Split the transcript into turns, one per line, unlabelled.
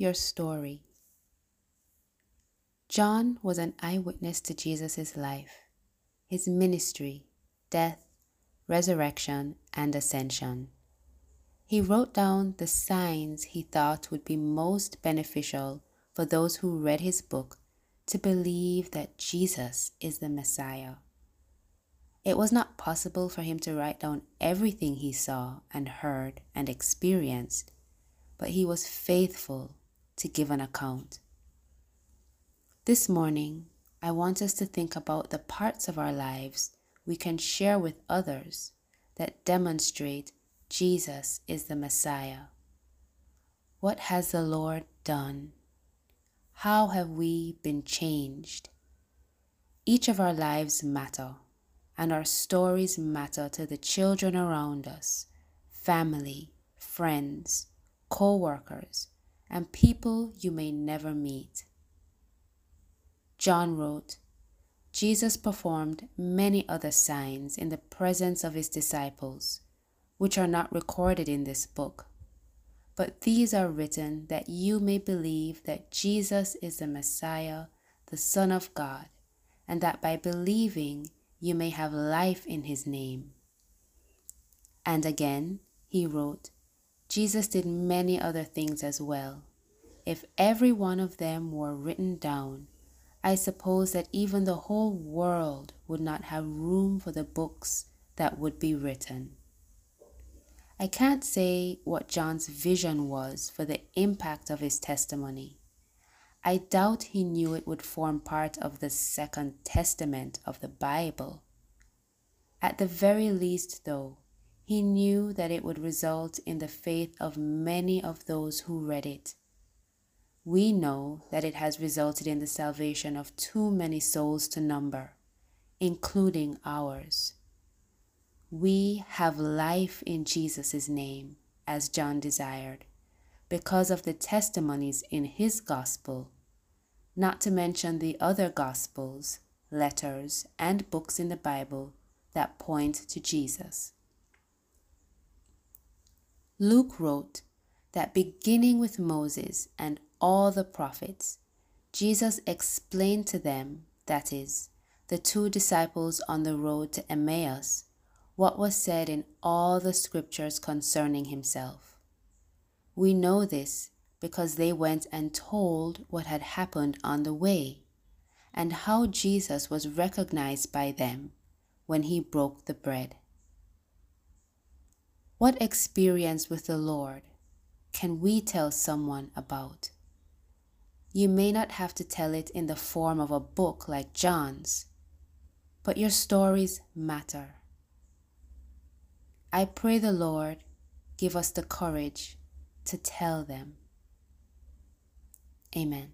your story. John was an eyewitness to Jesus' life, his ministry, death, resurrection, and ascension. He wrote down the signs he thought would be most beneficial for those who read his book to believe that Jesus is the Messiah. It was not possible for him to write down everything he saw and heard and experienced, but he was faithful to give an account. This morning, I want us to think about the parts of our lives we can share with others that demonstrate Jesus is the Messiah. What has the Lord done? How have we been changed? Each of our lives matter, and our stories matter to the children around us, family, friends, co workers, and people you may never meet. John wrote, Jesus performed many other signs in the presence of his disciples, which are not recorded in this book. But these are written that you may believe that Jesus is the Messiah, the Son of God, and that by believing you may have life in his name. And again, he wrote, Jesus did many other things as well. If every one of them were written down, I suppose that even the whole world would not have room for the books that would be written. I can't say what John's vision was for the impact of his testimony. I doubt he knew it would form part of the Second Testament of the Bible. At the very least, though, he knew that it would result in the faith of many of those who read it. We know that it has resulted in the salvation of too many souls to number, including ours. We have life in Jesus' name, as John desired, because of the testimonies in his gospel, not to mention the other gospels, letters, and books in the Bible that point to Jesus. Luke wrote that beginning with Moses and all the prophets, Jesus explained to them, that is, the two disciples on the road to Emmaus, what was said in all the scriptures concerning himself. We know this because they went and told what had happened on the way and how Jesus was recognized by them when he broke the bread. What experience with the Lord can we tell someone about? You may not have to tell it in the form of a book like John's, but your stories matter. I pray the Lord give us the courage to tell them. Amen.